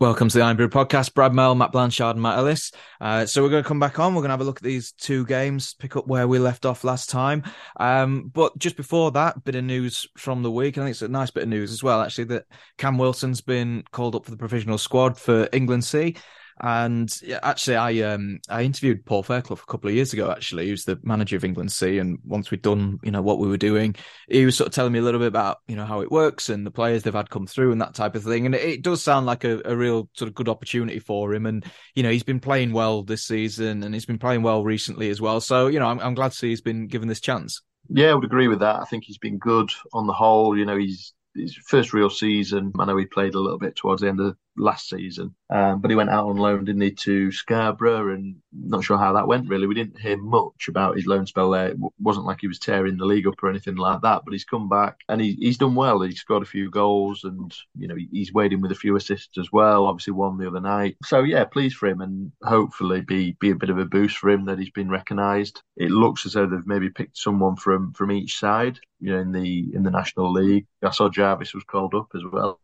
Welcome to the Irn-Bru podcast. Brad Mel, Matt Blanchard, and Matt Ellis. Uh, so we're going to come back on. We're going to have a look at these two games, pick up where we left off last time. Um, but just before that, bit of news from the week. I think it's a nice bit of news as well, actually, that Cam Wilson's been called up for the provisional squad for England C. And actually, I um I interviewed Paul Fairclough a couple of years ago. Actually, he was the manager of England C, and once we'd done you know what we were doing, he was sort of telling me a little bit about you know how it works and the players they've had come through and that type of thing. And it, it does sound like a, a real sort of good opportunity for him. And you know he's been playing well this season, and he's been playing well recently as well. So you know I'm, I'm glad to see he's been given this chance. Yeah, I would agree with that. I think he's been good on the whole. You know, he's his first real season. I know he played a little bit towards the end of last season, um, but he went out on loan, didn't he, to Scarborough, and not sure how that went. Really, we didn't hear much about his loan spell there. It wasn't like he was tearing the league up or anything like that. But he's come back and he, he's done well. He's scored a few goals, and you know he's in with a few assists as well. Obviously, won the other night. So yeah, pleased for him, and hopefully be be a bit of a boost for him that he's been recognised. It looks as though they've maybe picked someone from from each side you know, in the in the National League. I saw Jarvis was called up as well.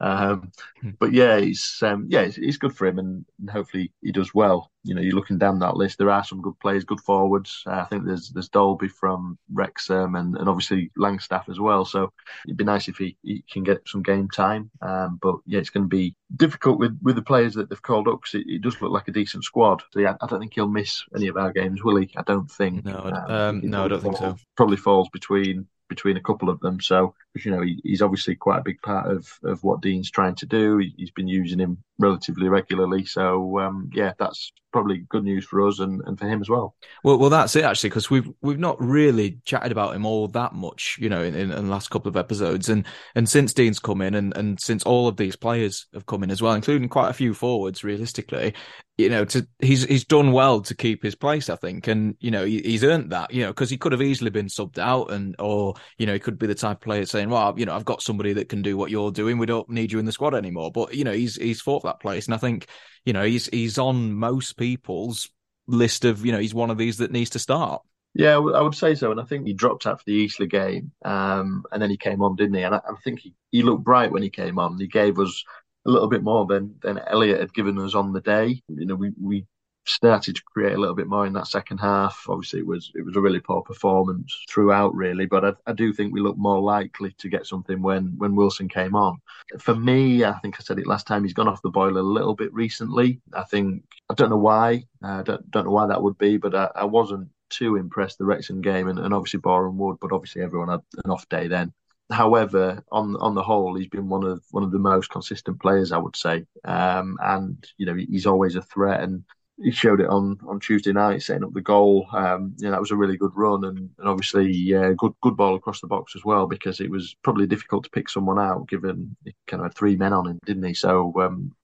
Um, hmm. but yeah, it's um, yeah, it's, it's, good for him, and, and, hopefully he does well. You know, you're looking down that list. There are some good players, good forwards. Uh, I think there's there's Dalby from Wrexham, and, and obviously Langstaff as well. So it'd be nice if he, he can get some game time. Um, but yeah, it's going to be difficult with, with the players that they've called up because it, it, does look like a decent squad. So yeah, I don't think he'll miss any of our games, will he? I don't think. No, um, um no, I don't think so. Probably falls between between a couple of them. So, you know, he, he's obviously quite a big part of, of what Dean's trying to do. He, has been using him relatively regularly. So, um, yeah, that's probably good news for us and, and for him as well. Well, well, that's it actually, because we've we've not really chatted about him all that much, you know, in, in, the last couple of episodes, and and since Dean's come in, and and since all of these players have come in as well, including quite a few forwards, realistically, you know, to he's he's done well to keep his place, I think, and you know he, he's earned that, you know, because he could have easily been subbed out, and or you know he could be the type of player saying, well, you know, I've got somebody that can do what you're doing, we don't need you in the squad anymore, but you know he's he's fought that place, and I think you know he's he's on most people's list of you know he's one of these that needs to start. Yeah, I would say so, and I think he dropped out for the Eastleigh game, um, and then he came on, didn't he? And I, I think he, he looked bright when he came on. He gave us a little bit more than than Elliot had given us on the day. You know, we we started to create a little bit more in that second half. Obviously, it was it was a really poor performance throughout, really. But I, I do think we look more likely to get something when when Wilson came on. For me, I think I said it last time. He's gone off the boil a little bit recently. I think I don't know why. I don't don't know why that would be, but I, I wasn't too impressed the Wrexham game, and, and obviously Boreham Wood, but obviously everyone had an off day then. However, on on the whole, he's been one of one of the most consistent players, I would say. Um, and you know, he's always a threat, and he showed it on, on Tuesday night, setting up the goal. Um, know, that was a really good run, and, and obviously, yeah, good good ball across the box as well, because it was probably difficult to pick someone out, given he kind of had three men on him, didn't he? So. Um,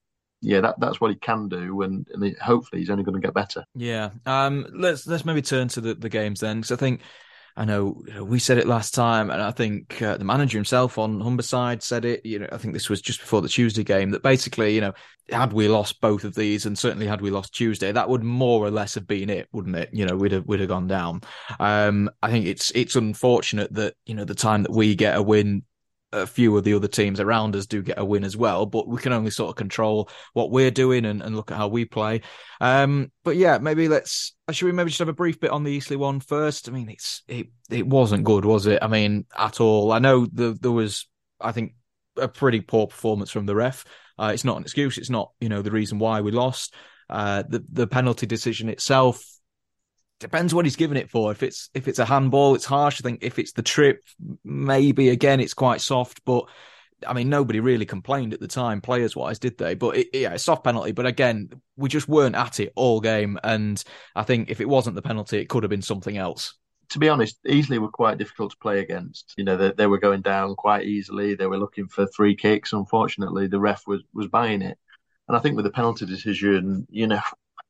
yeah, that, that's what he can do, and, and hopefully he's only going to get better. Yeah, um, let's let's maybe turn to the, the games then, because I think I know, we said it last time, and I think uh, the manager himself on Humberside said it. You know, I think this was just before the Tuesday game that basically, you know, had we lost both of these, and certainly had we lost Tuesday, that would more or less have been it, wouldn't it? You know, we'd have we'd have gone down. Um, I think it's it's unfortunate that you know the time that we get a win a few of the other teams around us do get a win as well, but we can only sort of control what we're doing and, and look at how we play. Um, but yeah, maybe let's should we maybe just have a brief bit on the Eastleigh one first? I mean, it's it it wasn't good, was it? I mean, at all. I know the, there was, I think, a pretty poor performance from the ref. Uh, it's not an excuse. It's not you know the reason why we lost. Uh, the the penalty decision itself depends what he's given it for. If it's if it's a handball, it's harsh. I think if it's the trip, maybe again it's quite soft. But I mean, nobody really complained at the time, players wise, did they? But it, yeah, soft penalty. But again, we just weren't at it all game. And I think if it wasn't the penalty, it could have been something else. to be honest, Eastleigh were quite difficult to play against. You know, they, they were going down quite easily. They were looking for three kicks. Unfortunately, the ref was was buying it. And I think with the penalty decision, you know,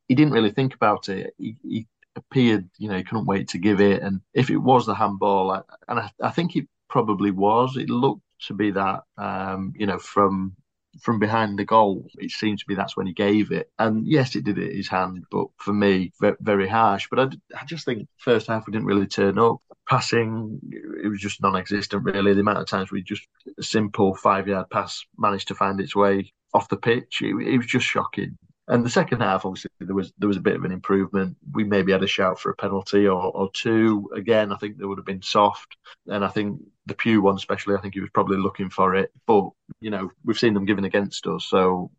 he didn't really think about it. He, he appeared, you know, he couldn't wait to give it. And if it was the handball, I, and I, I think it probably was, it looked to be that, um, you know, from from behind the goal. It seemed to be that's when he gave it. And yes, it did it his hand, but for me, very, harsh. But I, I just think first half we didn't really turn up. Passing, it was just non-existent really. The amount of times we just a simple five-yard pass managed to find its way off the pitch, it, it was just shocking. And the second half, obviously, there was there was a bit of an improvement. We maybe had a shout for a penalty or, or two. Again, I think they would have been soft. And I think the Pugh one, especially, I think he was probably looking for it. But you know, we've seen them given against us, so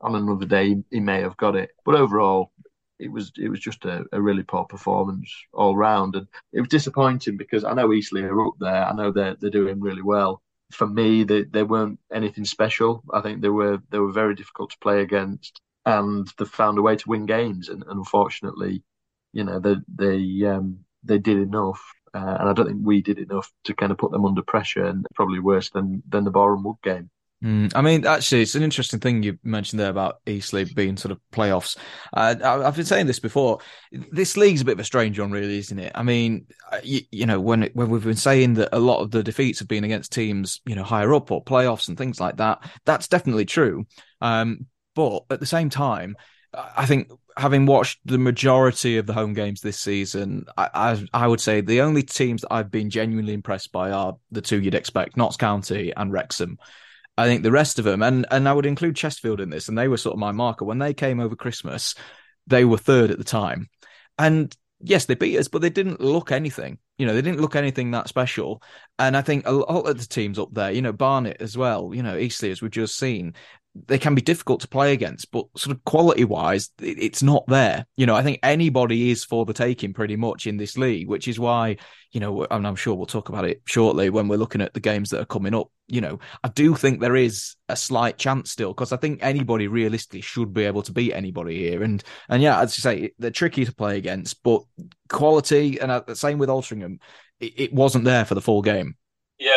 on another day he may have got it. But overall, it was it was just a, a really poor performance all round, and it was disappointing because I know Eastleigh are up there. I know they're they're doing really well. For me, they, they weren't anything special. I think they were they were very difficult to play against and they found a way to win games. And, and unfortunately, you know, they they um, they did enough, uh, and I don't think we did enough to kind of put them under pressure, and probably worse than than the Boreham Wood game. Mm, I mean, actually, it's an interesting thing you mentioned there about Eastleigh being sort of playoffs. Uh, I've been saying this before. This league's a bit of a strange one, really, isn't it? I mean, uh, you, you know, when when we've been saying that a lot of the defeats have been against teams, you know, higher up or playoffs and things like that, that's definitely true. Um, but at the same time, I think having watched the majority of the home games this season, I, I, I, would say the only teams that I've been genuinely impressed by are the two you'd expect, Notts County and Wrexham. I think the rest of them, and and I would include Chesterfield in this, and they were sort of my marker when they came over Christmas. They were third at the time, and yes, they beat us, but they didn't look anything. You know, they didn't look anything that special. And I think a lot of the teams up there, you know, Barnet as well, you know, Eastleigh, as we've just seen, they can be difficult to play against, but sort of quality wise, it's not there. You know, I think anybody is for the taking pretty much in this league, which is why, you know, and I'm sure we'll talk about it shortly when we're looking at the games that are coming up. You know, I do think there is a slight chance still because I think anybody realistically should be able to beat anybody here. And, and yeah, as you say, they're tricky to play against, but quality and the same with Altrincham, it, it wasn't there for the full game. Yeah,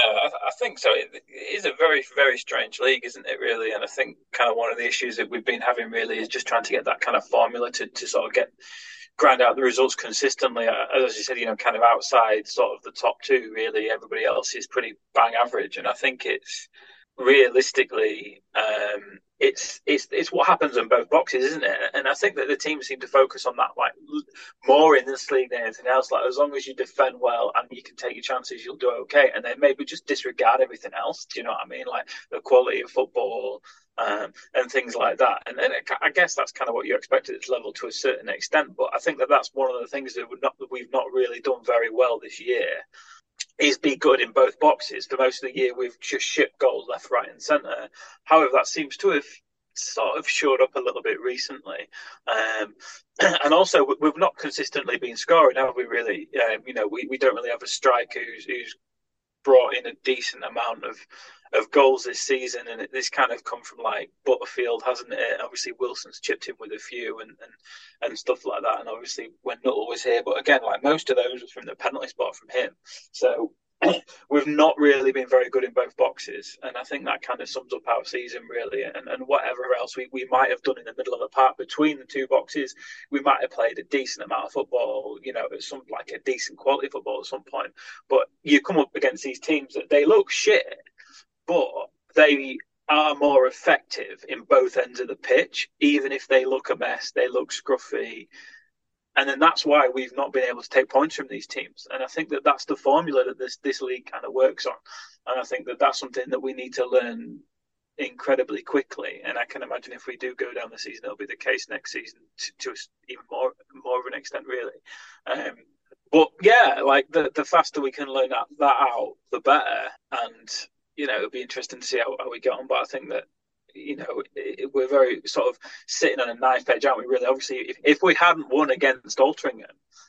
think so. It, it is a very, very strange league, isn't it, really? And I think kind of one of the issues that we've been having really is just trying to get that kind of formula to, to sort of get grind out the results consistently. Uh, as you said, you know, kind of outside sort of the top two, really. Everybody else is pretty bang average. And I think it's realistically, um, it's it's it's what happens in both boxes, isn't it? And I think that the teams seem to focus on that like more in this league than anything else. Like as long as you defend well and you can take your chances, you'll do okay. And then maybe just disregard everything else. Do you know what I mean? Like the quality of football um, and things like that. And, and I guess that's kind of what you expect at this level to a certain extent. But I think that that's one of the things that, not, that we've not really done very well this year is be good in both boxes. For most of the year, we've just shipped goals left, right, and centre. However, that seems to have sort of showed up a little bit recently. Um, and also, we've not consistently been scoring, have we? Really, um, you know, we, we don't really have a striker who's, who's brought in a decent amount of of goals this season, and this kind of come from like Butterfield, hasn't it? Obviously, Wilson's chipped in with a few and and, and stuff like that, and obviously when Nuttall was here, but again, like most of those was from the penalty spot from him. So we've not really been very good in both boxes, and I think that kind of sums up our season really. And, and whatever else we, we might have done in the middle of the park between the two boxes, we might have played a decent amount of football, you know, some like a decent quality football at some point. But you come up against these teams that they look shit, but they are more effective in both ends of the pitch, even if they look a mess, they look scruffy, and then that's why we've not been able to take points from these teams. And I think that that's the formula that this this league kind of works on. And I think that that's something that we need to learn incredibly quickly. And I can imagine if we do go down the season, it'll be the case next season to, to even more more of an extent, really. Um, but yeah, like the the faster we can learn that, that out, the better. And you know, it'll be interesting to see how, how we get on. But I think that you know, we're very sort of sitting on a knife edge, aren't we? Really, obviously, if, if we hadn't won against Altrincham,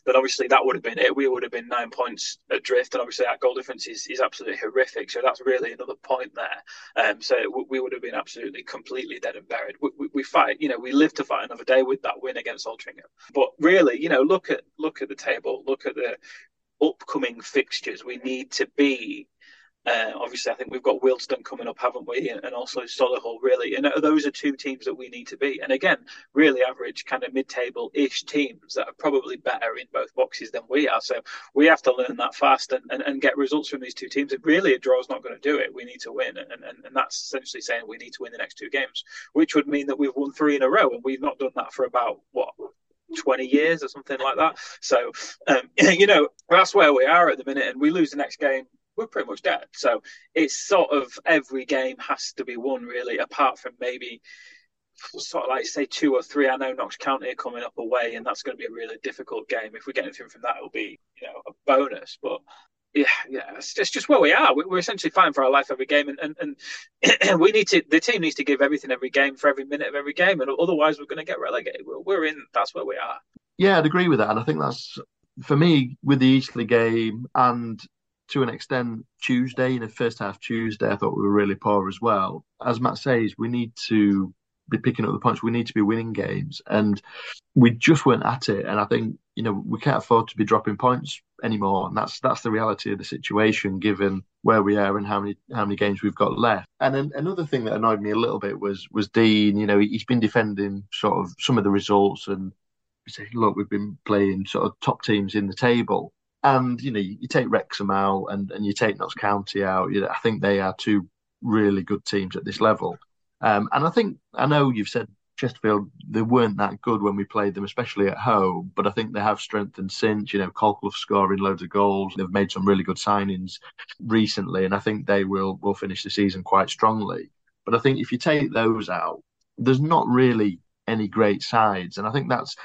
then obviously that would have been it. We would have been nine points adrift, and obviously that goal difference is, is absolutely horrific. So that's really another point there. Um, so we would have been absolutely completely dead and buried. We, we, we, fight, you know, we live to fight another day with that win against Altrincham. But really, you know, look at look at the table, look at the upcoming fixtures, we need to be uh, obviously, I think we've got Wealdstone coming up, haven't we? And, also Solihull, really. And those are two teams that we need to be. And again, really average, kind of mid-table ish teams that are probably better in both boxes than we are. So we have to learn that fast and, and, and get results from these two teams. Really a draw is not going to do it, we need to win. And, and, and that's essentially saying we need to win the next two games, which would mean that we've won three in a row. And we've not done that for about, what, 20 years or something like that. So, um, you know, that's where we are at the minute. And we lose the next game, we're pretty much dead. So it's sort of every game has to be won really, apart from maybe sort of like say two or three. I know Notts County are coming up away, and that's going to be a really difficult game. If we get anything from that, it'll be you know a bonus. But yeah, yeah, it's just, just where we are. We're essentially fighting for our life every game, and, and, and we need to. The team needs to give everything every game for every minute of every game, and otherwise we're going to get relegated. We're in. That's where we are. Yeah, I'd agree with that, and I think that's for me with the Eastleigh game and to an extent Tuesday in the first half Tuesday I thought we were really poor as well. As Matt says, we need to be picking up the points. We need to be winning games, and we just weren't at it. And I think you know we can't afford to be dropping points anymore. And that's that's the reality of the situation, given where we are and how many how many games we've got left. And then another thing that annoyed me a little bit was was Dean. You know, he's been defending sort of some of the results and look, we've been playing sort of top teams in the table. And you know, you, take Wrexham out and, and you take Notts County out. You know, I think they are two really good teams at this level. Um, and I think I know you've said Chesterfield they weren't that good when we played them, especially at home. But I think they have strengthened since. You know, Colclough scoring loads of goals. They've made some really good signings recently, and I think they will will finish the season quite strongly. But I think if you take those out, there's not really any great sides, and I think that's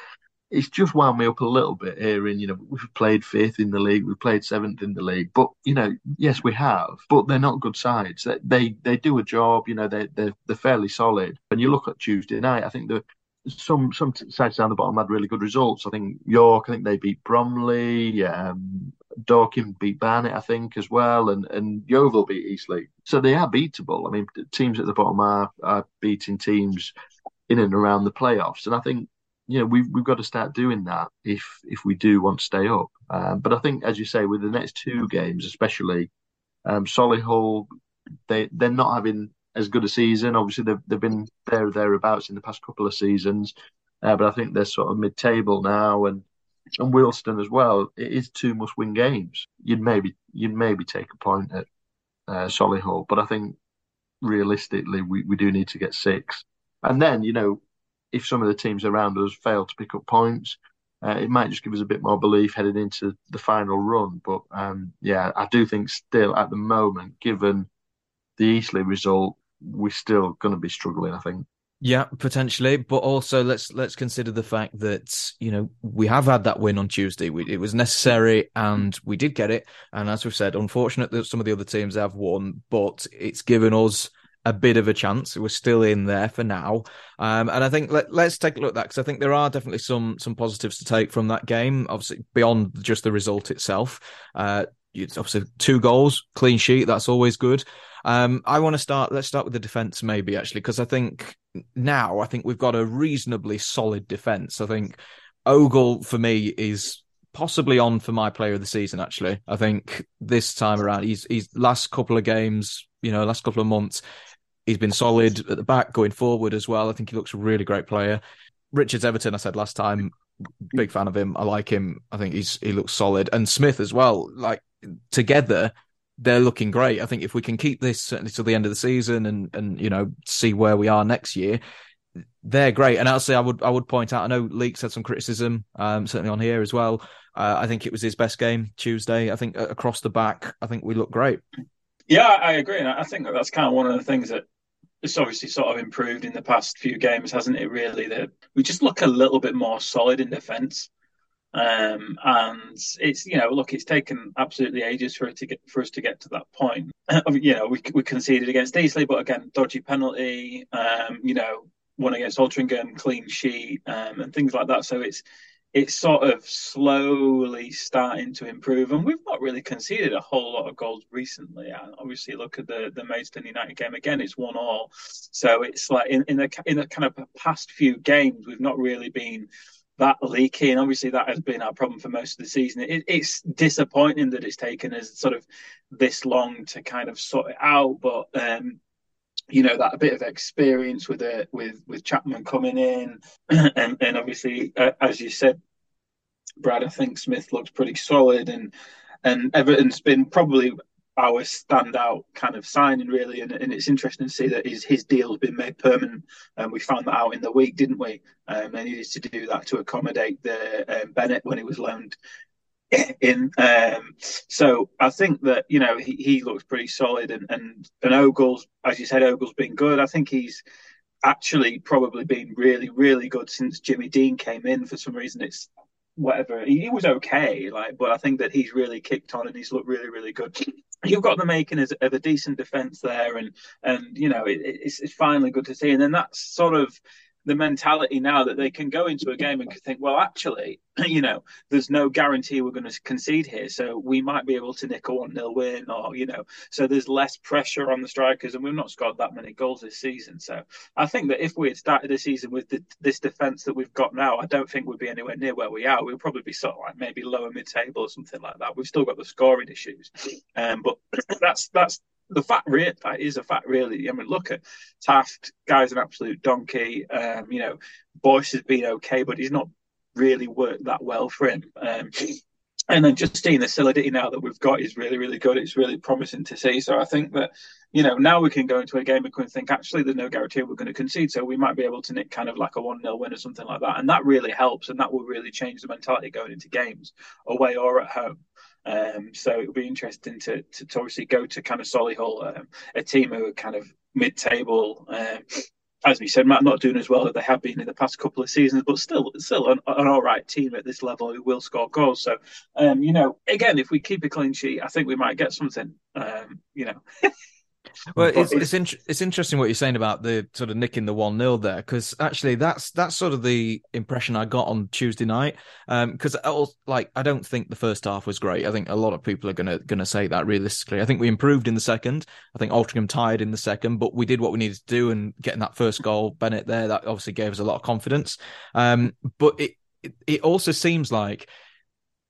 it's just wound me up a little bit here. hearing, you know, we've played fifth in the league, we've played seventh in the league, but you know, yes, we have, but they're not good sides. They they, they do a job, you know, they they're, they're fairly solid. And you look at Tuesday night, I think the some some sides down the bottom had really good results. I think York, I think they beat Bromley, um, Dorking beat Barnet, I think, as well, and and Yeovil beat Eastleigh. So they are beatable. I mean, teams at the bottom are are beating teams in and around the playoffs, and I think you know we've we've got to start doing that if if we do want to stay up. Um, but I think, as you say, with the next two games, especially um, Solihull, they they're not having as good a season. Obviously, they've they've been there thereabouts in the past couple of seasons, uh, but I think they're sort of mid table now, and and Wealdstone as well. It is two must win games. You'd maybe you'd maybe take a point at uh, Solihull, but I think realistically we, we do need to get six. And then you know if some of the teams around us fail to pick up points, uh, it might just give us a bit more belief heading into the final run. But um, yeah, I do think still at the moment, given the Eastleigh result, we're still going to be struggling. I think. Yeah, potentially, but also let's let's consider the fact that you know we have had that win on Tuesday. We, it was necessary, and we did get it. And as we've said, unfortunate that some of the other teams have won, but it's given us a bit of a chance. We're still in there for now, um, and I think let, us take a look at that because I think there are definitely some some positives to take from that game. Obviously, beyond just the result itself, uh, it's obviously two goals, clean sheet. That's always good. Um, I want to start. Let's start with the defense, maybe actually, because I think now I think we've got a reasonably solid defense. I think Ogle for me is possibly on for my player of the season. Actually, I think this time around, he's he's last couple of games, you know, last couple of months, He's been solid at the back going forward as well. I think he looks a really great player. Richards Everton, I said last time, big fan of him. I like him. I think he's he looks solid. And Smith as well. Like together, they're looking great. I think if we can keep this certainly till the end of the season and and you know see where we are next year, they're great. And actually, I would I would point out. I know Leeks had some criticism, um, certainly on here as well. Uh, I think it was his best game Tuesday. I think across the back, I think we look great. Yeah, I agree, and I think that's kind of one of the things that it's obviously sort of improved in the past few games, hasn't it? Really, that we just look a little bit more solid in defence. Um, and it's you know look it's taken absolutely ages for it to get for us to get to that point you know we, we conceded against Eastleigh but again dodgy penalty um, you know one against Altrincham clean sheet um, and things like that so it's it's sort of slowly starting to improve, and we've not really conceded a whole lot of goals recently. And obviously, look at the the Maidstone United game again; it's one all. So it's like in in the in the kind of past few games, we've not really been that leaky, and obviously that has been our problem for most of the season. It, it's disappointing that it's taken us sort of this long to kind of sort it out, but um, you know that a bit of experience with it with with Chapman coming in, and and obviously uh, as you said, Brad, I think Smith looks pretty solid, and and Everton's been probably our standout kind of signing really. And, and it's interesting to see that his his deal's been made permanent. And we found that out in the week didn't we? Um, they needed to do that to accommodate the um, Bennett when he was loaned in um, so I think that you know he, he looks pretty solid and and and Ogle's as you said Ogle's been good. I think he's actually probably been really really good since Jimmy Dean came in for some reason. It's whatever. He, he was okay like but I think that he's really kicked on and he's looked really really good. You've got the making of a decent defense there, and and you know it, it's, it's finally good to see. And then that's sort of the mentality now that they can go into a game and think, well, actually, you know, there's no guarantee we're going to concede here, so we might be able to nick a one 0 win, or you know, so there's less pressure on the strikers, and we've not scored that many goals this season. So I think that if we had started the season with the, this defence that we've got now, I don't think we'd be anywhere near where we are. We'll probably be sort of like maybe lower mid table or something like that. We've still got the scoring issues, um, but that's that's the fact that is a fact really. I mean, look at Taft, guy's an absolute donkey. Um, you know, Boyce has been okay, but he's not really worked that well for him. Um, and then just seeing the solidity now that we've got is really, really good. It's really promising to see. So I think that, you know, now we can go into a game and think actually there's no guarantee we're going to concede. So we might be able to nick kind of like a 1 0 win or something like that. And that really helps. And that will really change the mentality going into games, away or at home. Um, so it'll be interesting to, to, to obviously go to kind of Solihull, um, a team who are kind of mid-table. Um, as we said, Matt not doing as well as they have been in the past couple of seasons, but still, still an, an all right team at this level who will score goals. So, um, you know, again, if we keep a clean sheet, I think we might get something. Um, you know. Well, it's it's, in, it's interesting what you're saying about the sort of nicking the one 0 there because actually that's that's sort of the impression I got on Tuesday night. Because um, like I don't think the first half was great. I think a lot of people are gonna gonna say that realistically. I think we improved in the second. I think Altrincham tired in the second, but we did what we needed to do and getting that first goal, Bennett there, that obviously gave us a lot of confidence. Um, but it, it it also seems like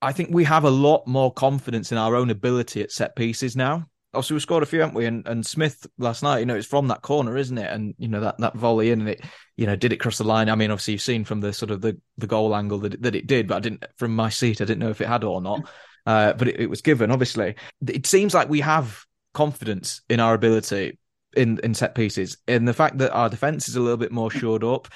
I think we have a lot more confidence in our own ability at set pieces now obviously we scored a few, haven't we? And and Smith last night, you know, it's from that corner, isn't it? And you know that that volley in and it, you know, did it cross the line? I mean, obviously you've seen from the sort of the the goal angle that that it did, but I didn't from my seat, I didn't know if it had or not. Uh, but it, it was given. Obviously, it seems like we have confidence in our ability in in set pieces, and the fact that our defense is a little bit more shored up.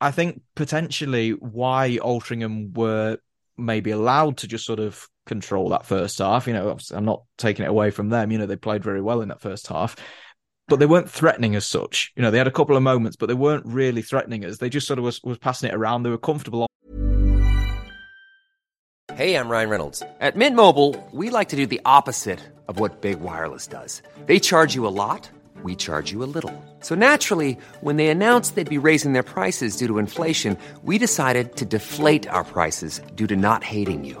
I think potentially why Altrincham were maybe allowed to just sort of control that first half. You know, I'm not taking it away from them. You know, they played very well in that first half, but they weren't threatening as such. You know, they had a couple of moments, but they weren't really threatening us. They just sort of was, was passing it around. They were comfortable. Hey, I'm Ryan Reynolds. At Mint Mobile, we like to do the opposite of what Big Wireless does. They charge you a lot. We charge you a little. So naturally, when they announced they'd be raising their prices due to inflation, we decided to deflate our prices due to not hating you.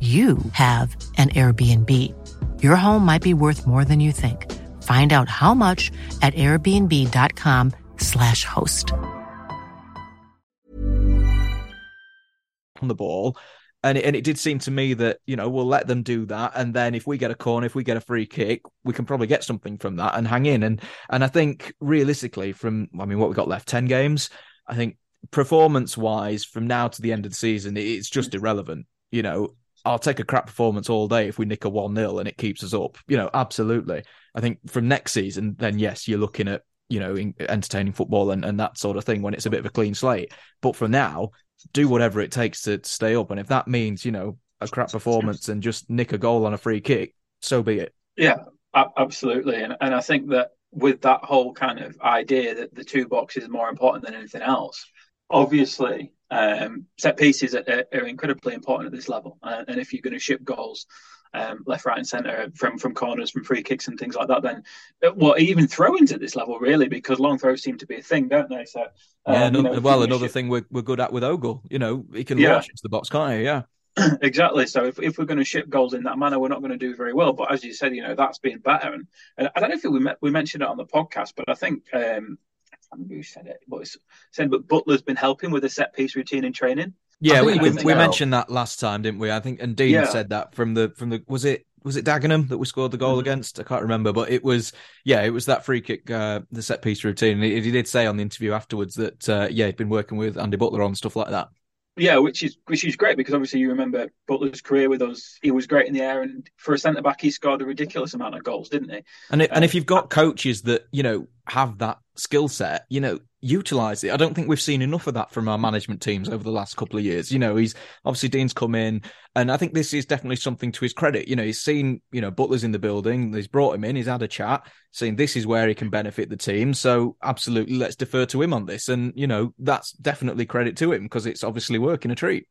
you have an Airbnb. Your home might be worth more than you think. Find out how much at airbnb.com/slash host. On the ball. And it, and it did seem to me that, you know, we'll let them do that. And then if we get a corner, if we get a free kick, we can probably get something from that and hang in. And and I think realistically, from I mean, what we got left, 10 games, I think performance wise, from now to the end of the season, it's just irrelevant. You know, I'll take a crap performance all day if we nick a 1 0 and it keeps us up. You know, absolutely. I think from next season, then yes, you're looking at, you know, entertaining football and, and that sort of thing when it's a bit of a clean slate. But for now, do whatever it takes to, to stay up. And if that means, you know, a crap performance and just nick a goal on a free kick, so be it. Yeah, absolutely. And and I think that with that whole kind of idea that the two boxes is more important than anything else, obviously um, set pieces are, are, incredibly important at this level. Uh, and if you're going to ship goals um, left, right, and centre from from corners, from free kicks, and things like that, then uh, well, even throw-ins at this level, really, because long throws seem to be a thing, don't they? So um, yeah, no, you know, well, another ship... thing we're we're good at with Ogle, you know, he can yeah. launch into the box, can't he? Yeah. exactly. So if, if we're going to ship goals in that manner, we're not going to do very well. But as you said, you know that's been better. And, and I don't know if we we mentioned it on the podcast, but I think um, I who said it, but it's said but Butler's been helping with a set piece routine in training. Yeah, we, we, we mentioned that last time, didn't we? I think and Dean yeah. said that from the from the was it was it Dagenham that we scored the goal mm-hmm. against? I can't remember, but it was yeah, it was that free kick, uh, the set piece routine. He, he, did say on the interview afterwards that uh, yeah, he'd been working with Andy Butler on stuff like that. Yeah, which is which is great because obviously you remember Butler's career with us. He was great in the air, and for a centre back, he scored a ridiculous amount of goals, didn't he? And it, um, and if you've got coaches that you know have that skill set, you know utilize it. I don't think we've seen enough of that from our management teams over the last couple of years. You know, he's obviously Dean's come in, and I think this is definitely something to his credit. You know, he's seen, you know, Butler's in the building, he's brought him in, he's had a chat, saying this is where he can benefit the team. So absolutely, let's defer to him on this. And, you know, that's definitely credit to him because it's obviously working a treat.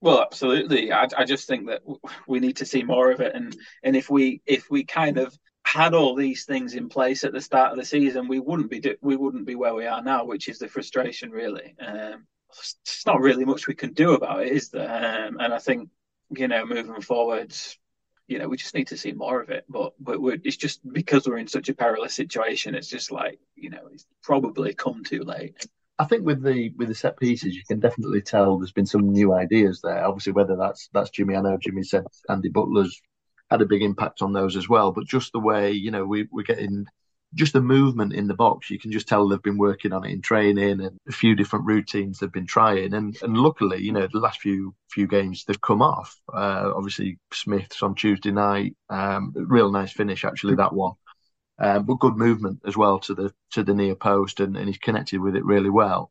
Well, absolutely. I, I just think that we need to see more of it, and and if we if we kind of had all these things in place at the start of the season, we wouldn't be we wouldn't be where we are now, which is the frustration. Really, um, it's not really much we can do about it, is there? Um, and I think you know, moving forwards, you know, we just need to see more of it. But but it's just because we're in such a perilous situation. It's just like you know, it's probably come too late. I think with the with the set pieces, you can definitely tell there's been some new ideas there. Obviously, whether that's that's Jimmy, I know Jimmy said Andy Butler's had a big impact on those as well. But just the way, you know, we, we're getting just the movement in the box, you can just tell they've been working on it in training and a few different routines they've been trying. And and luckily, you know, the last few few games they've come off. Uh, obviously, Smith's on Tuesday night, um, real nice finish actually that one. Um, but good movement as well to the to the near post, and, and he's connected with it really well.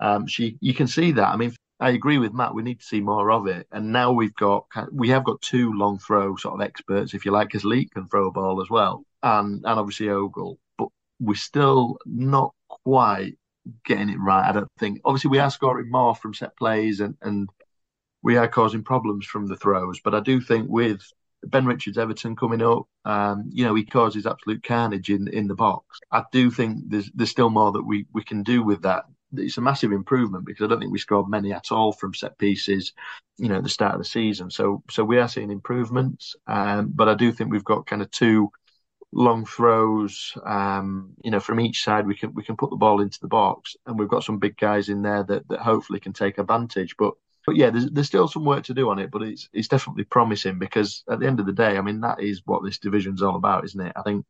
Um, so you, you can see that. I mean, I agree with Matt. We need to see more of it. And now we've got we have got two long throw sort of experts, if you like, because Leek can throw a ball as well, and and obviously Ogle. But we're still not quite getting it right. I don't think. Obviously, we are scoring more from set plays, and and we are causing problems from the throws. But I do think with Ben Richards Everton coming up, um, you know, he causes absolute carnage in in the box. I do think there's there's still more that we we can do with that it's a massive improvement because I don't think we scored many at all from set pieces, you know, at the start of the season. So so we are seeing improvements, um, but I do think we've got kind of two long throws, um, you know, from each side. We can we can put the ball into the box, and we've got some big guys in there that that hopefully can take advantage. But but yeah, there's there's still some work to do on it, but it's it's definitely promising because at the end of the day, I mean, that is what this division's all about, isn't it? I think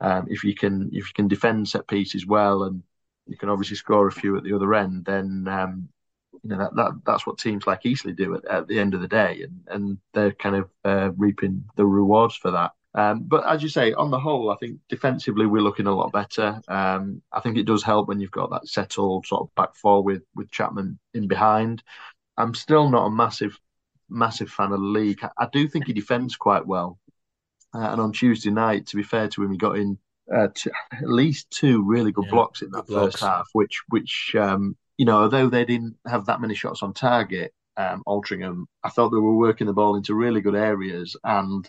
um, if you can if you can defend set pieces well and you can obviously score a few at the other end, then um, you know that, that that's what teams like Eastleigh do at, at, the end of the day, and and they're kind of uh, reaping the rewards for that. Um, but as you say, on the whole, I think defensively we're looking a lot better. Um, I think it does help when you've got that settled sort of back four with with Chapman in behind. I'm still not a massive massive fan of the league. I, I do think he defends quite well. Uh, and on Tuesday night, to be fair to him, he got in uh, at least two really good yeah, blocks in that first blocks. half, which which um, you know, although they didn't have that many shots on target, um, Altrincham, I thought they were working the ball into really good areas. And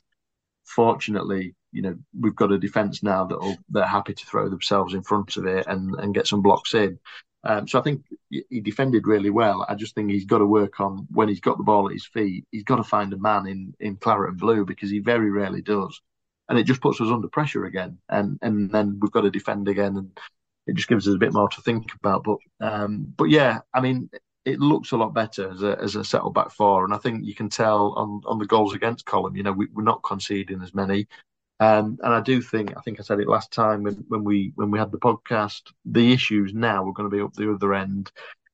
fortunately, you know, we've got a defence now that they're happy to throw themselves in front of it and, and get some blocks in. Um, so I think he defended really well. I just think he's got to work on when he's got the ball at his feet. He's got to find a man in in claret and blue because he very rarely does and it just puts us under pressure again. And and then we've got to defend again, and it just gives us a bit more to think about. But um, but yeah, I mean, it looks a lot better as a as a settled back four, and I think you can tell on on the goals against column. You know, we, are not conceding as many. Um, and I do think, I think I said it last time when, when we when we had the podcast. The issues now are going to be up the other end.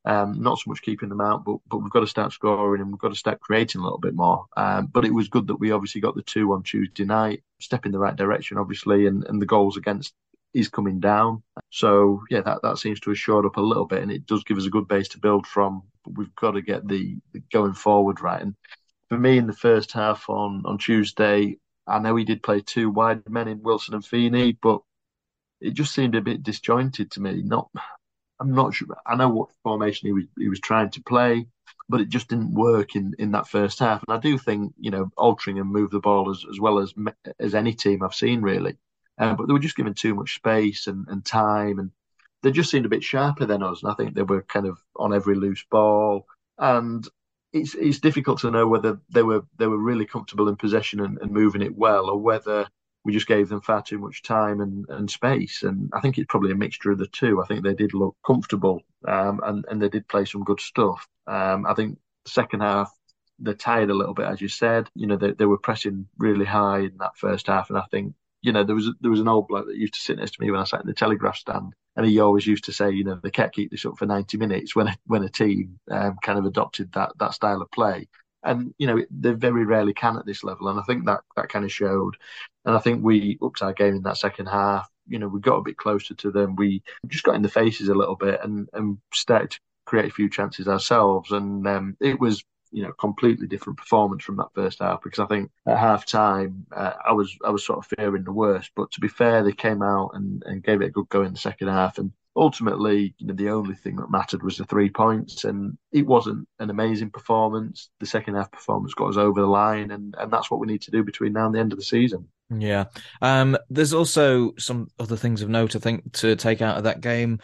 Um, not so much keeping them out, but but we've got to start scoring and we've got to start creating a little bit more. Um, but it was good that we obviously got the two on Tuesday night, step in the right direction, obviously, and, and the goals against is coming down. So yeah, that, that seems to have shored up a little bit, and it does give us a good base to build from. But we've got to get the, the going forward right. And for me, in the first half on on Tuesday, I know he did play two wide men in Wilson and Feeney, but it just seemed a bit disjointed to me. Not, I'm not sure. I know what formation he was he was trying to play, but it just didn't work in, in that first half. And I do think you know altering and move the ball as, as well as as any team I've seen really, uh, but they were just given too much space and, and time, and they just seemed a bit sharper than us. And I think they were kind of on every loose ball, and it's it's difficult to know whether they were they were really comfortable in possession and, and moving it well, or whether we just gave them far too much time and, and space. And I think it's probably a mixture of the two. I think they did look comfortable um, and, and they did play some good stuff. Um, I think second half, they're tired a little bit, as you said. You know, they, they were pressing really high in that first half. And I think, you know, there was there was an old bloke that used to sit next to me when I sat in the telegraph stand, and he always used to say, you know, they can't keep this up for ninety minutes when a, when a team um, kind of adopted that that style of play and you know they very rarely can at this level, and I think that that kind of showed. And I think we upped our game in that second half. You know, we got a bit closer to them. We just got in the faces a little bit and and started to create a few chances ourselves. And um, it was you know completely different performance from that first half because I think at half time uh, I was I was sort of fearing the worst. But to be fair, they came out and, and gave it a good go in the second half and ultimately, you know, the only thing that mattered was the three points, and it wasn't an amazing performance. The second half performance got us over the line, and and that's what we need to do between now and the end of the season. Yeah, um, there's also some other things of note. I think to take out of that game.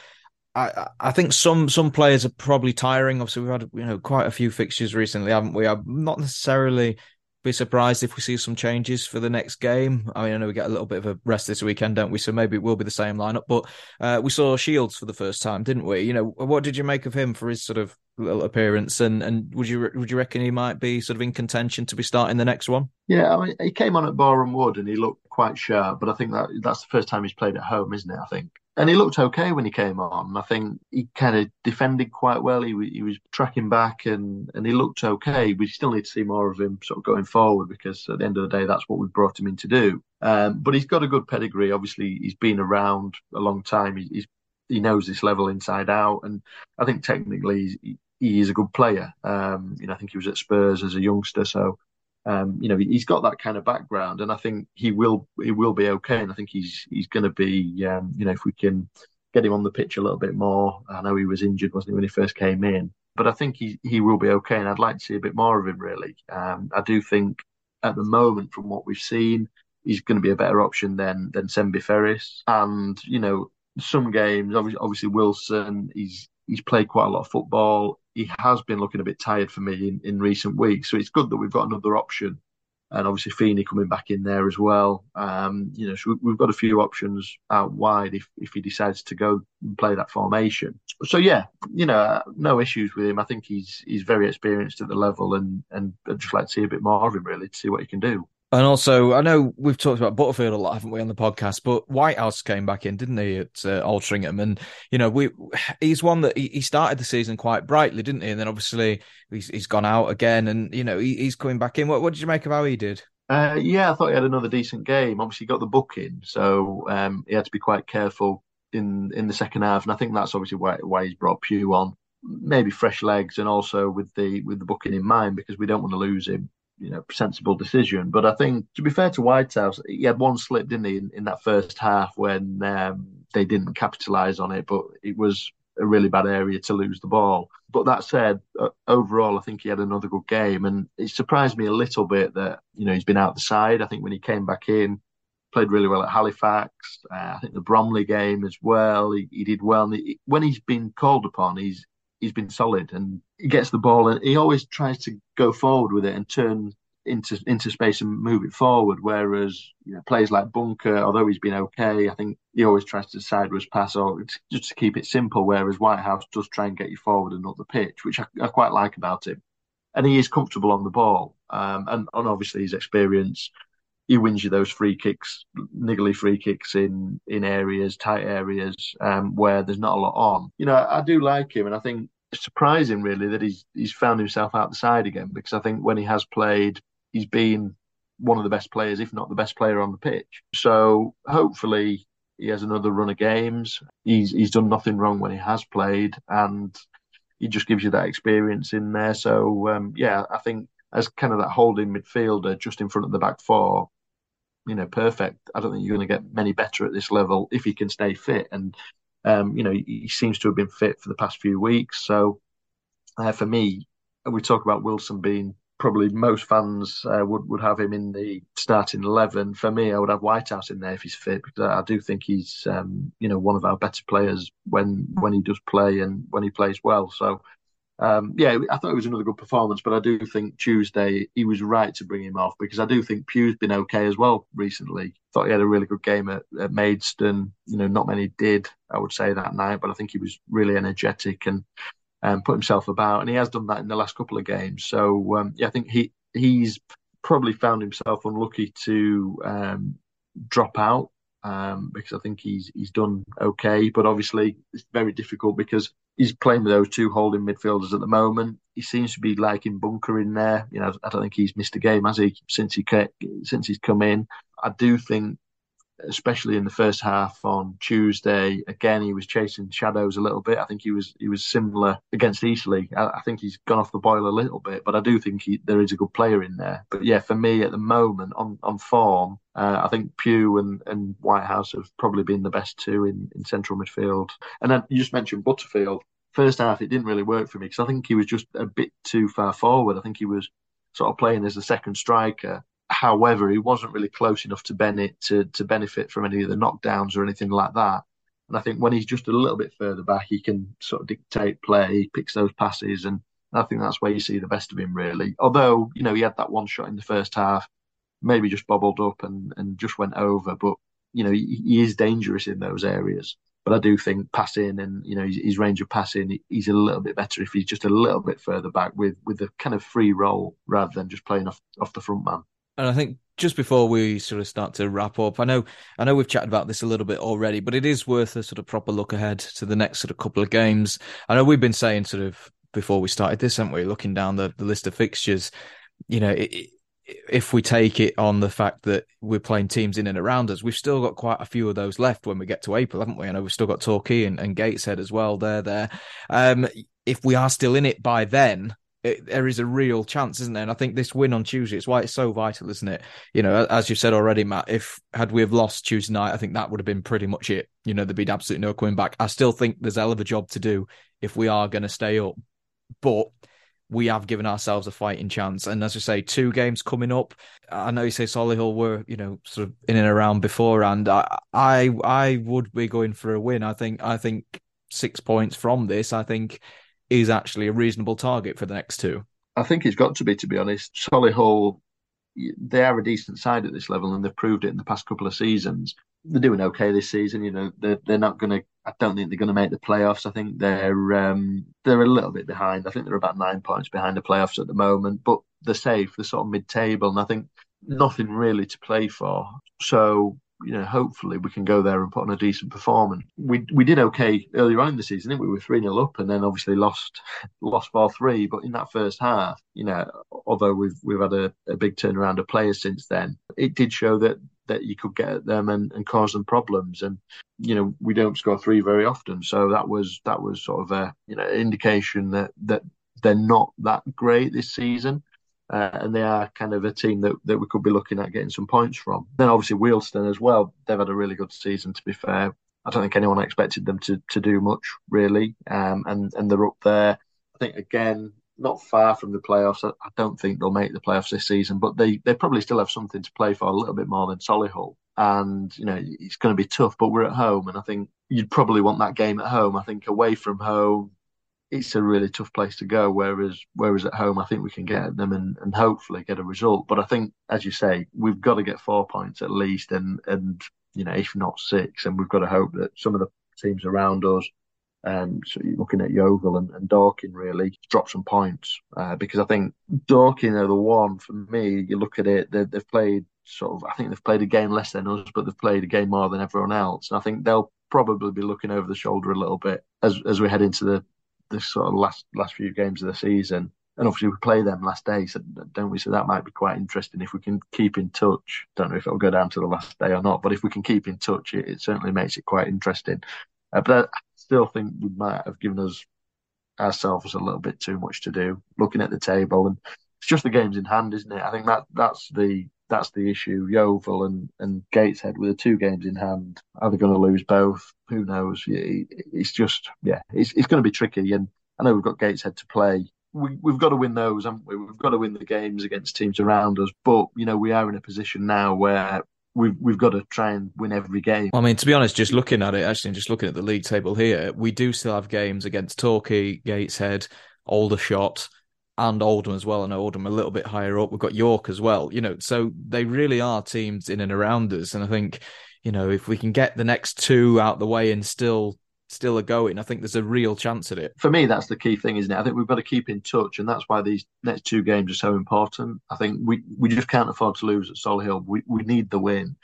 I, I think some some players are probably tiring. Obviously, we've had you know quite a few fixtures recently, haven't we? I'm not necessarily be surprised if we see some changes for the next game. I mean, I know we get a little bit of a rest this weekend, don't we? So maybe it will be the same lineup. But uh, we saw Shields for the first time, didn't we? You know, what did you make of him for his sort of little appearance? And and would you would you reckon he might be sort of in contention to be starting the next one? Yeah, I mean, he came on at Boreham Wood and he looked quite sharp, but I think that that's the first time he's played at home, isn't it? I think and he looked okay when he came on. I think he kind of defended quite well. He, he was tracking back and, and he looked okay. We still need to see more of him sort of going forward because at the end of the day, that's what we brought him in to do. Um, but he's got a good pedigree. Obviously, he's been around a long time. He, he's, he knows this level inside out, and I think technically he, he is a good player. Um, you know, I think he was at Spurs as a youngster, so um, you know, he's got that kind of background, and I think he will he will be okay. And I think he's he's going to be, um, you know, if we can get him on the pitch a little bit more. I know he was injured, wasn't he, when he first came in, but I think he he will be okay. And I'd like to see a bit more of him. Really, um, I do think at the moment, from what we've seen, he's going to be a better option than than Sembi Ferris. And you know, some games, obviously, obviously Wilson, he's he's played quite a lot of football he has been looking a bit tired for me in, in recent weeks. So it's good that we've got another option. And obviously Feeney coming back in there as well. Um, you know, so we've got a few options out wide if, if he decides to go and play that formation. So yeah, you know, no issues with him. I think he's he's very experienced at the level, and and I'd just like to see a bit more of him really to see what he can do. And also, I know we've talked about Butterfield a lot, haven't we, on the podcast? But Whitehouse came back in, didn't he, at uh, Altrincham? And you know, we he's one that he, he, started the season quite brightly, didn't he? And then obviously he's he's gone out again, and you know he, he's coming back in. What what did you make of how he did? Uh, yeah, I thought he had another decent game. Obviously, he got the booking, so um, he had to be quite careful in in the second half, and I think that's obviously why why he's brought Pugh on. Maybe fresh legs, and also with the with the booking in mind, because we don't want to lose him you know, sensible decision. But I think, to be fair to Whitehouse, he had one slip, didn't he, in, in that first half when um, they didn't capitalise on it, but it was a really bad area to lose the ball. But that said, uh, overall, I think he had another good game, and it surprised me a little bit that you know he's been out the side. I think when he came back in, played really well at Halifax. Uh, I think the Bromley game as well, he, he did well. He, when he's been called upon, he's he's been solid and he gets the ball and he always tries to go forward with it and turn into into space and move it forward. Whereas you know, players like Bunker, although he's been okay, I think he always tries to sideways pass or just to keep it simple. Whereas Whitehouse does try and get you forward and up the pitch, which I, I quite like about him. And he is comfortable on the ball, um, and, and obviously his experience. He wins you those free kicks, niggly free kicks in in areas, tight areas um, where there's not a lot on. You know, I, I do like him, and I think surprising really that he's he's found himself out the side again because I think when he has played, he's been one of the best players, if not the best player on the pitch. So hopefully He has another run of games. He's he's done nothing wrong when he has played, and he just gives you that experience in there. So um, yeah, I think as kind of that holding midfielder just in front of the back four, you know, perfect. I don't think you're going to get many better at this level if he can stay fit. And um, you know, he seems to have been fit for the past few weeks. So uh, for me, we talk about Wilson being probably most fans uh, would would have him in the starting eleven. For me, I would have Whitehouse in there if he's fit because I do think he's um, you know one of our better players when when he does play and when he plays well. So. Um, yeah, I thought it was another good performance, but I do think Tuesday he was right to bring him off because I do think Pugh's been okay as well recently. Thought he had a really good game at, at Maidstone. You know, not many did, I would say that night, but I think he was really energetic and um, put himself about, and he has done that in the last couple of games. So um, yeah, I think he he's probably found himself unlucky to um, drop out um, because I think he's he's done okay, but obviously it's very difficult because he's playing with those two holding midfielders at the moment. He seems to be liking Bunker in there. You know, I don't think he's missed a game has he since he since he's come in. I do think especially in the first half on Tuesday. Again, he was chasing shadows a little bit. I think he was he was similar against Eastleigh. I, I think he's gone off the boil a little bit, but I do think he, there is a good player in there. But yeah, for me at the moment on on form, uh, I think Pugh and, and Whitehouse have probably been the best two in, in central midfield. And then you just mentioned Butterfield. First half, it didn't really work for me because I think he was just a bit too far forward. I think he was sort of playing as a second striker However, he wasn't really close enough to Bennett to, to benefit from any of the knockdowns or anything like that. And I think when he's just a little bit further back, he can sort of dictate play, he picks those passes, and I think that's where you see the best of him, really. Although, you know, he had that one shot in the first half, maybe just bobbled up and, and just went over, but, you know, he, he is dangerous in those areas. But I do think passing and you know his, his, range of passing, he's a little bit better if he's just a little bit further back with with a kind of free role rather than just playing off off the front man. And I think just before we sort of start to wrap up, I know I know we've chatted about this a little bit already, but it is worth a sort of proper look ahead to the next sort of couple of games. I know we've been saying sort of before we started this, haven't we? Looking down the, the list of fixtures, you know, it, if we take it on the fact that we're playing teams in and around us, we've still got quite a few of those left when we get to April, haven't we? I know we've still got Torquay and, and Gateshead as well. They're there. Um, if we are still in it by then, it, there is a real chance, isn't there? And I think this win on Tuesday, it's why it's so vital, isn't it? You know, as you've said already, Matt, if had we have lost Tuesday night, I think that would have been pretty much it. You know, there'd be absolutely no coming back. I still think there's a hell of a job to do if we are going to stay up, but we have given ourselves a fighting chance. And as I say, two games coming up. I know you say Solihull were, you know, sort of in and around before, and I, I, I would be going for a win. I think, I think six points from this. I think is actually a reasonable target for the next two. I think it's got to be, to be honest. Solihull, they are a decent side at this level, and they've proved it in the past couple of seasons. They're doing okay this season. You know, they're they're not going to. I don't think they're going to make the playoffs. I think they're um, they're a little bit behind. I think they're about nine points behind the playoffs at the moment, but they're safe. They're sort of mid-table, and I think nothing really to play for. So you know, hopefully we can go there and put on a decent performance. We we did okay earlier on in the season, we? we were three 0 up, and then obviously lost lost four three. But in that first half, you know, although we've we've had a, a big turnaround of players since then, it did show that that you could get at them and, and cause them problems. And you know, we don't score three very often, so that was that was sort of a you know indication that that they're not that great this season. Uh, and they are kind of a team that, that we could be looking at getting some points from. Then obviously Wealdstone as well. They've had a really good season. To be fair, I don't think anyone expected them to to do much really, um, and and they're up there. I think again not far from the playoffs. I, don't think they'll make the playoffs this season, but they they probably still have something to play for a little bit more than Solihull. And you know it's going to be tough, but we're at home, and I think you'd probably want that game at home. I think away from home, it's a really tough place to go. Whereas whereas at home, I think we can get them and, and hopefully get a result. But I think, as you say, we've got to get four points at least, and and you know if not six, and we've got to hope that some of the teams around us. Um, so you're looking at Yeovil and, and Dorking really drop some points uh, because I think Dorking are the one for me. You look at it, they, they've played sort of. I think they've played a game less than us, but they've played a game more than everyone else. And I think they'll probably be looking over the shoulder a little bit as as we head into the the sort of last last few games of the season. and obviously we play them last day, so don't we? So that might be quite interesting if we can keep in touch. Don't know if it'll go down to the last day or not, but if we can keep in touch, it, it certainly makes it quite interesting. Uh, but I still think we might have given us ourselves a little bit too much to do, looking at the table, and it's just the games in hand, isn't it? I think that that's the that's the issue. Yeovil and, and Gateshead with the two games in hand, are they going to lose both? Who knows? It's just yeah, it's it's going to be tricky, and I know we've got Gateshead to play we, we've got to win those, haven't we? We've got to win the games against teams around us. But you know, we are in a position now where we've we've got to try and win every game. I mean, to be honest, just looking at it, actually, just looking at the league table here, we do still have games against Torquay, Gateshead, Aldershot, and Oldham as well. I know Oldham a little bit higher up. We've got York as well. You know, so they really are teams in and around us. And I think, you know, if we can get the next two out the way and still still are going. I think there's a real chance at it. For me, that's the key thing, isn't it? I think we've got to keep in touch, and that's why these next two games are so important. I think we, we just can't afford to lose at Solihull. We we need the win.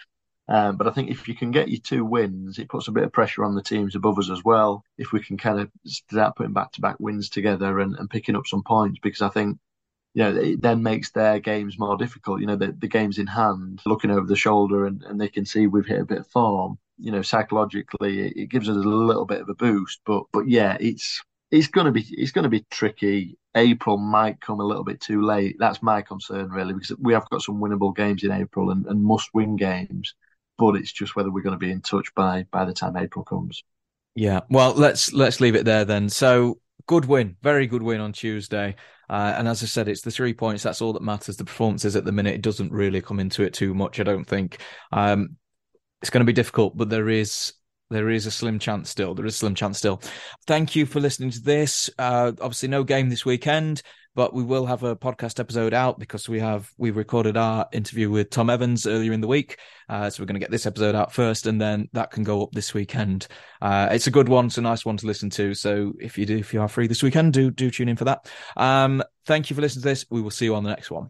Um, but I think if you can get your two wins, it puts a bit of pressure on the teams above us as well. If we can kind of start putting back to back wins together and, and picking up some points, because I think you know, it then makes their games more difficult. You know, the, the games in hand, looking over the shoulder, and, and they can see we've hit a bit of form you know, psychologically, it, it gives us a little bit of a boost. But but yeah, it's it's to be it's to be tricky. April might come a little bit too late. That's my concern really, because we have got some winnable games in April and, and must win games. But it's just whether we're going to be in touch by by the time April comes. Yeah, well, let's let's leave it there then. So good win, very good win on Tuesday. Uh, and as I said, it's the three points. That's all that matters. The performances at the minute, it doesn't really come into it too much, I don't think. Um, it's going to be difficult, but there is there is a slim chance still. There is a slim chance still. Thank you for listening to this. Uh, obviously, no game this weekend, but we will have a podcast episode out because we have we recorded our interview with Tom Evans earlier in the week. Uh, so we're going to get this episode out first, and then that can go up this weekend. Uh, it's a good one. It's a nice one to listen to. So if you do, if you are free this weekend, do do tune in for that. Um, thank you for listening to this. We will see you on the next one.